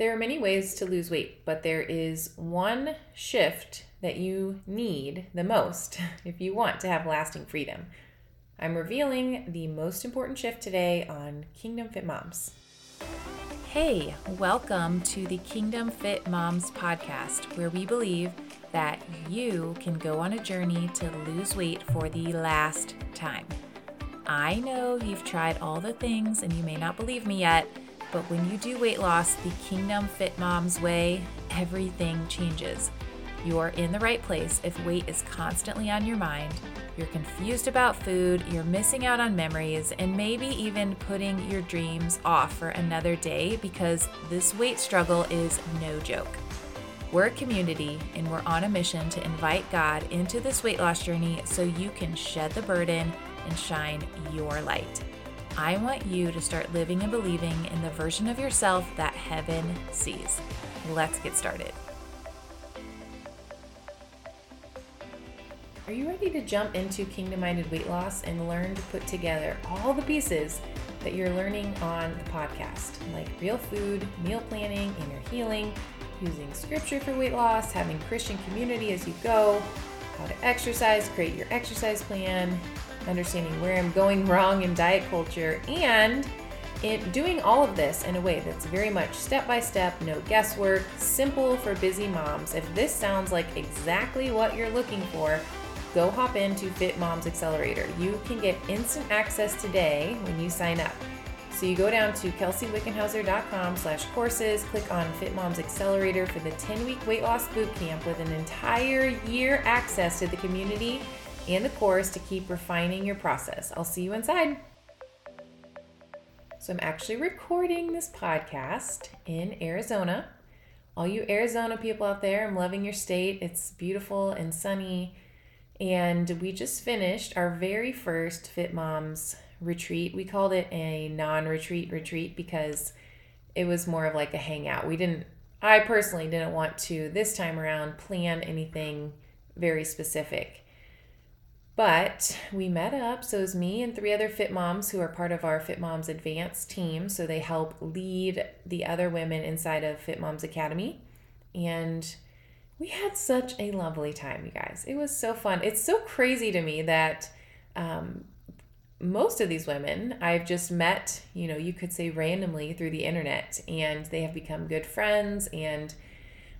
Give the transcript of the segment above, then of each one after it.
There are many ways to lose weight, but there is one shift that you need the most if you want to have lasting freedom. I'm revealing the most important shift today on Kingdom Fit Moms. Hey, welcome to the Kingdom Fit Moms podcast, where we believe that you can go on a journey to lose weight for the last time. I know you've tried all the things and you may not believe me yet but when you do weight loss the Kingdom Fit Moms way, everything changes. You are in the right place if weight is constantly on your mind, you're confused about food, you're missing out on memories, and maybe even putting your dreams off for another day because this weight struggle is no joke. We're a community and we're on a mission to invite God into this weight loss journey so you can shed the burden and shine your light. I want you to start living and believing in the version of yourself that heaven sees. Let's get started. Are you ready to jump into kingdom minded weight loss and learn to put together all the pieces that you're learning on the podcast, like real food, meal planning, inner healing, using scripture for weight loss, having Christian community as you go, how to exercise, create your exercise plan, understanding where I'm going wrong in diet culture, and in doing all of this in a way that's very much step by step, no guesswork, simple for busy moms. If this sounds like exactly what you're looking for, go hop into Fit Moms Accelerator. You can get instant access today when you sign up. So you go down to kelseywickenhauser.com slash courses, click on Fit Moms Accelerator for the 10-week weight loss boot camp with an entire year access to the community and the course to keep refining your process. I'll see you inside. So, I'm actually recording this podcast in Arizona. All you Arizona people out there, I'm loving your state. It's beautiful and sunny. And we just finished our very first Fit Moms retreat. We called it a non retreat retreat because it was more of like a hangout. We didn't, I personally didn't want to this time around plan anything very specific. But we met up. So it was me and three other Fit Moms who are part of our Fit Moms Advanced team. So they help lead the other women inside of Fit Moms Academy. And we had such a lovely time, you guys. It was so fun. It's so crazy to me that um, most of these women I've just met, you know, you could say randomly through the internet, and they have become good friends. And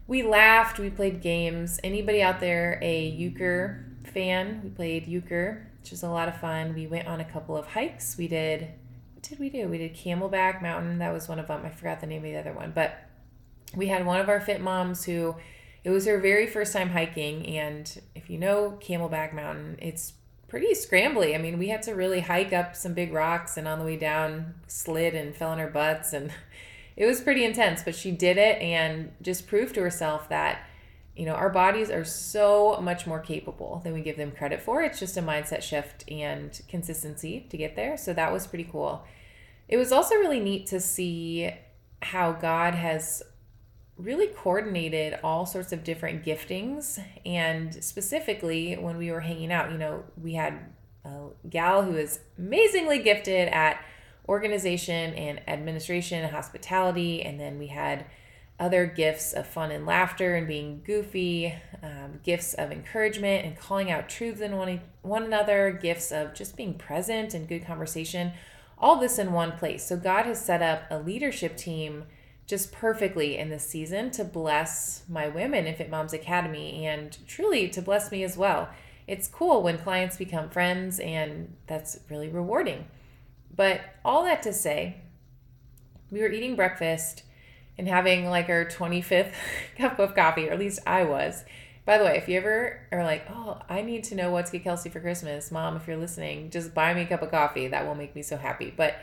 we laughed, we played games. Anybody out there a euchre fan. We played euchre, which was a lot of fun. We went on a couple of hikes. We did, what did we do? We did Camelback Mountain. That was one of them. I forgot the name of the other one. But we had one of our fit moms who, it was her very first time hiking. And if you know Camelback Mountain, it's pretty scrambly. I mean, we had to really hike up some big rocks and on the way down slid and fell on our butts and it was pretty intense, but she did it and just proved to herself that you know, our bodies are so much more capable than we give them credit for. It's just a mindset shift and consistency to get there. So that was pretty cool. It was also really neat to see how God has really coordinated all sorts of different giftings. And specifically, when we were hanging out, you know, we had a gal who is amazingly gifted at organization and administration and hospitality. And then we had other gifts of fun and laughter and being goofy, um, gifts of encouragement and calling out truths in one, one another, gifts of just being present and good conversation, all this in one place. So God has set up a leadership team just perfectly in this season to bless my women in Fit Moms Academy and truly to bless me as well. It's cool when clients become friends and that's really rewarding. But all that to say, we were eating breakfast and having like our 25th cup of coffee, or at least I was. By the way, if you ever are like, oh, I need to know what to get Kelsey for Christmas, mom, if you're listening, just buy me a cup of coffee. That will make me so happy. But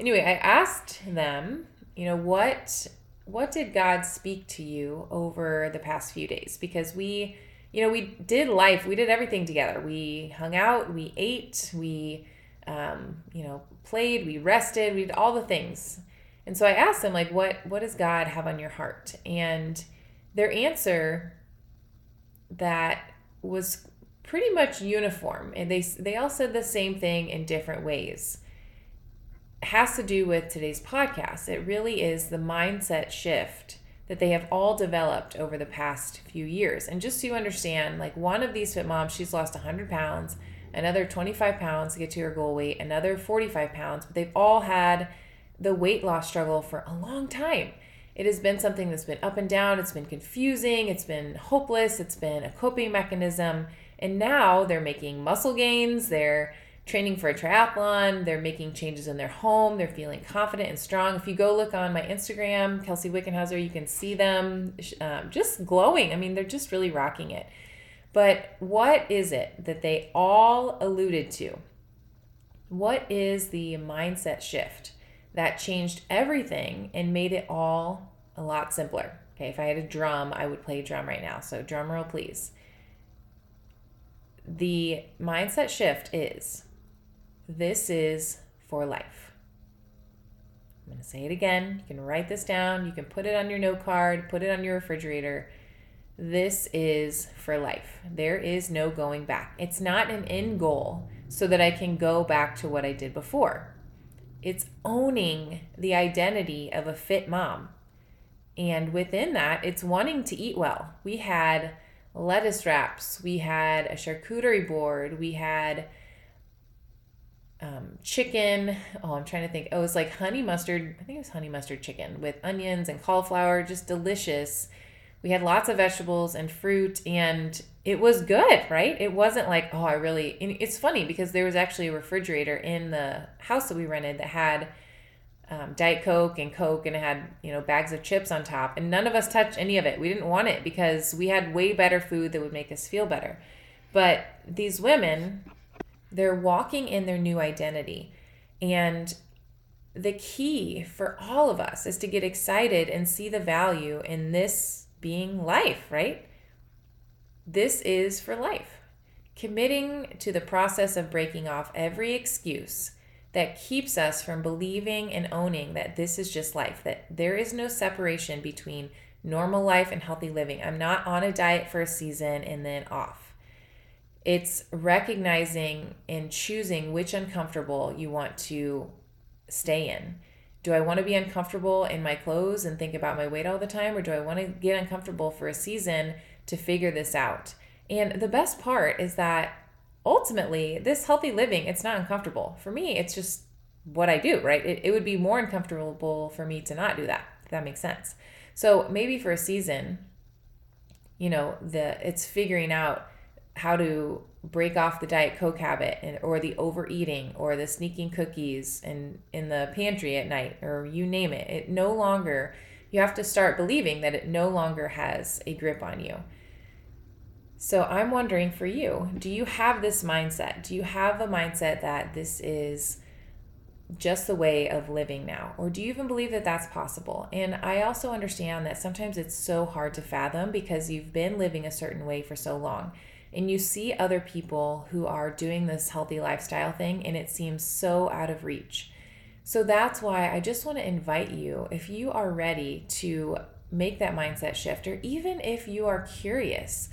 anyway, I asked them, you know, what what did God speak to you over the past few days? Because we, you know, we did life, we did everything together. We hung out, we ate, we, um, you know, played, we rested, we did all the things. And so I asked them like what what does God have on your heart? And their answer that was pretty much uniform and they they all said the same thing in different ways has to do with today's podcast it really is the mindset shift that they have all developed over the past few years. And just so you understand, like one of these fit moms, she's lost 100 pounds, another 25 pounds to get to her goal weight, another 45 pounds, but they've all had the weight loss struggle for a long time. It has been something that's been up and down, it's been confusing, it's been hopeless, it's been a coping mechanism. And now they're making muscle gains, they're training for a triathlon, they're making changes in their home, they're feeling confident and strong. If you go look on my Instagram, Kelsey Wickenhauser, you can see them um, just glowing. I mean, they're just really rocking it. But what is it that they all alluded to? What is the mindset shift that changed everything and made it all a lot simpler? Okay, if I had a drum, I would play drum right now. So, drum roll, please. The mindset shift is this is for life. I'm going to say it again. You can write this down. You can put it on your note card, put it on your refrigerator. This is for life. There is no going back. It's not an end goal so that I can go back to what I did before. It's owning the identity of a fit mom. And within that, it's wanting to eat well. We had lettuce wraps, we had a charcuterie board, we had um, chicken. Oh, I'm trying to think. Oh, it was like honey mustard. I think it was honey mustard chicken with onions and cauliflower, just delicious. We had lots of vegetables and fruit, and it was good, right? It wasn't like, oh, I really. it's funny because there was actually a refrigerator in the house that we rented that had um, Diet Coke and Coke, and it had you know bags of chips on top, and none of us touched any of it. We didn't want it because we had way better food that would make us feel better. But these women they're walking in their new identity. And the key for all of us is to get excited and see the value in this being life, right? This is for life. Committing to the process of breaking off every excuse that keeps us from believing and owning that this is just life, that there is no separation between normal life and healthy living. I'm not on a diet for a season and then off. It's recognizing and choosing which uncomfortable you want to stay in. Do I want to be uncomfortable in my clothes and think about my weight all the time, or do I want to get uncomfortable for a season to figure this out? And the best part is that ultimately, this healthy living, it's not uncomfortable. For me, it's just what I do, right? It, it would be more uncomfortable for me to not do that, if that makes sense. So maybe for a season, you know, the it's figuring out how to break off the diet coke habit and, or the overeating or the sneaking cookies in in the pantry at night or you name it it no longer you have to start believing that it no longer has a grip on you so i'm wondering for you do you have this mindset do you have a mindset that this is just the way of living now? Or do you even believe that that's possible? And I also understand that sometimes it's so hard to fathom because you've been living a certain way for so long and you see other people who are doing this healthy lifestyle thing and it seems so out of reach. So that's why I just want to invite you if you are ready to make that mindset shift, or even if you are curious,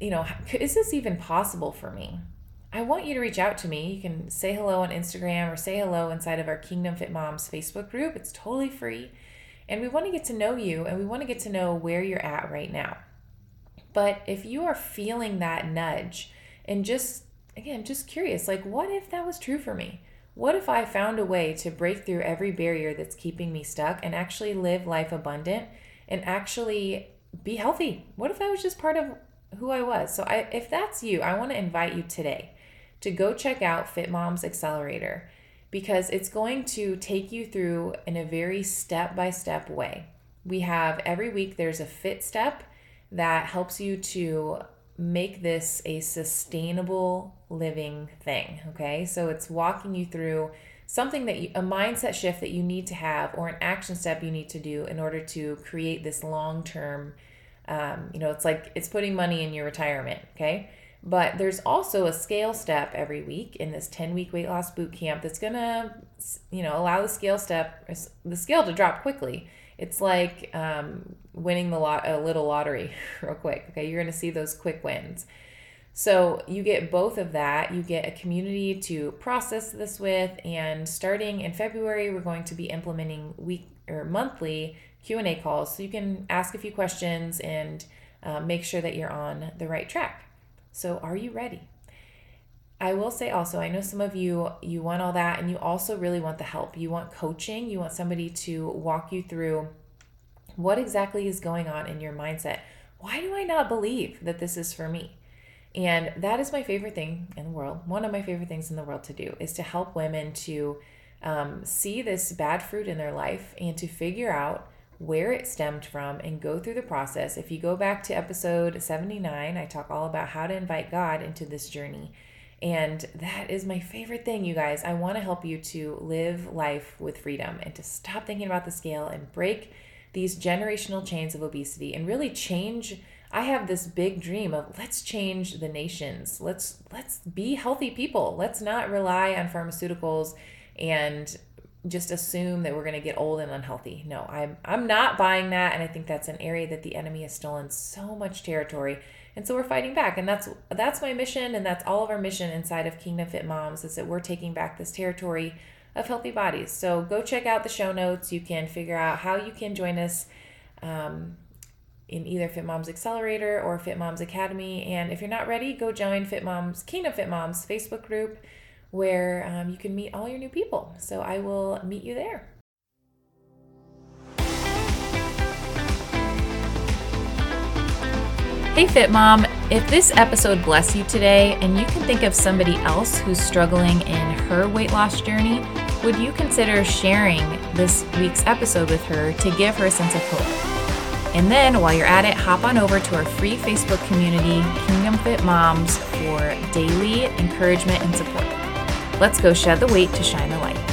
you know, is this even possible for me? I want you to reach out to me. You can say hello on Instagram or say hello inside of our Kingdom Fit Moms Facebook group. It's totally free. And we want to get to know you and we want to get to know where you're at right now. But if you are feeling that nudge and just, again, just curious, like, what if that was true for me? What if I found a way to break through every barrier that's keeping me stuck and actually live life abundant and actually be healthy? What if that was just part of who I was? So, I, if that's you, I want to invite you today to go check out Fit Moms Accelerator because it's going to take you through in a very step by step way. We have every week, there's a fit step that helps you to make this a sustainable living thing. Okay, so it's walking you through something that you, a mindset shift that you need to have or an action step you need to do in order to create this long term. Um, you know, it's like it's putting money in your retirement. Okay. But there's also a scale step every week in this 10 week weight loss boot camp that's to, you know, allow the scale step, the scale to drop quickly it's like um, winning the lot a little lottery real quick. Okay, you're gonna see those quick wins. So you get both of that. You get a community to process this with, and starting in February, we're going to be implementing week or monthly Q&A calls so you can ask a few questions and uh, make sure that you're on the right track. So, are you ready? I will say also, I know some of you you want all that and you also really want the help. You want coaching, you want somebody to walk you through what exactly is going on in your mindset. Why do I not believe that this is for me? And that is my favorite thing in the world. One of my favorite things in the world to do is to help women to um, see this bad fruit in their life and to figure out where it stemmed from and go through the process. If you go back to episode 79, I talk all about how to invite God into this journey. And that is my favorite thing, you guys. I want to help you to live life with freedom and to stop thinking about the scale and break these generational chains of obesity and really change I have this big dream of let's change the nations. Let's let's be healthy people. Let's not rely on pharmaceuticals and just assume that we're going to get old and unhealthy. No, I'm I'm not buying that and I think that's an area that the enemy has stolen so much territory. And so we're fighting back and that's that's my mission and that's all of our mission inside of Kingdom Fit Moms is that we're taking back this territory of healthy bodies. So go check out the show notes. You can figure out how you can join us um, in either Fit Moms Accelerator or Fit Moms Academy. And if you're not ready, go join Fit Moms Kingdom Fit Moms Facebook group where um, you can meet all your new people. So I will meet you there. Hey, Fit Mom. If this episode blessed you today and you can think of somebody else who's struggling in her weight loss journey, would you consider sharing this week's episode with her to give her a sense of hope? And then while you're at it, hop on over to our free Facebook community, Kingdom Fit Moms, for daily encouragement and support. Let's go shed the weight to shine the light.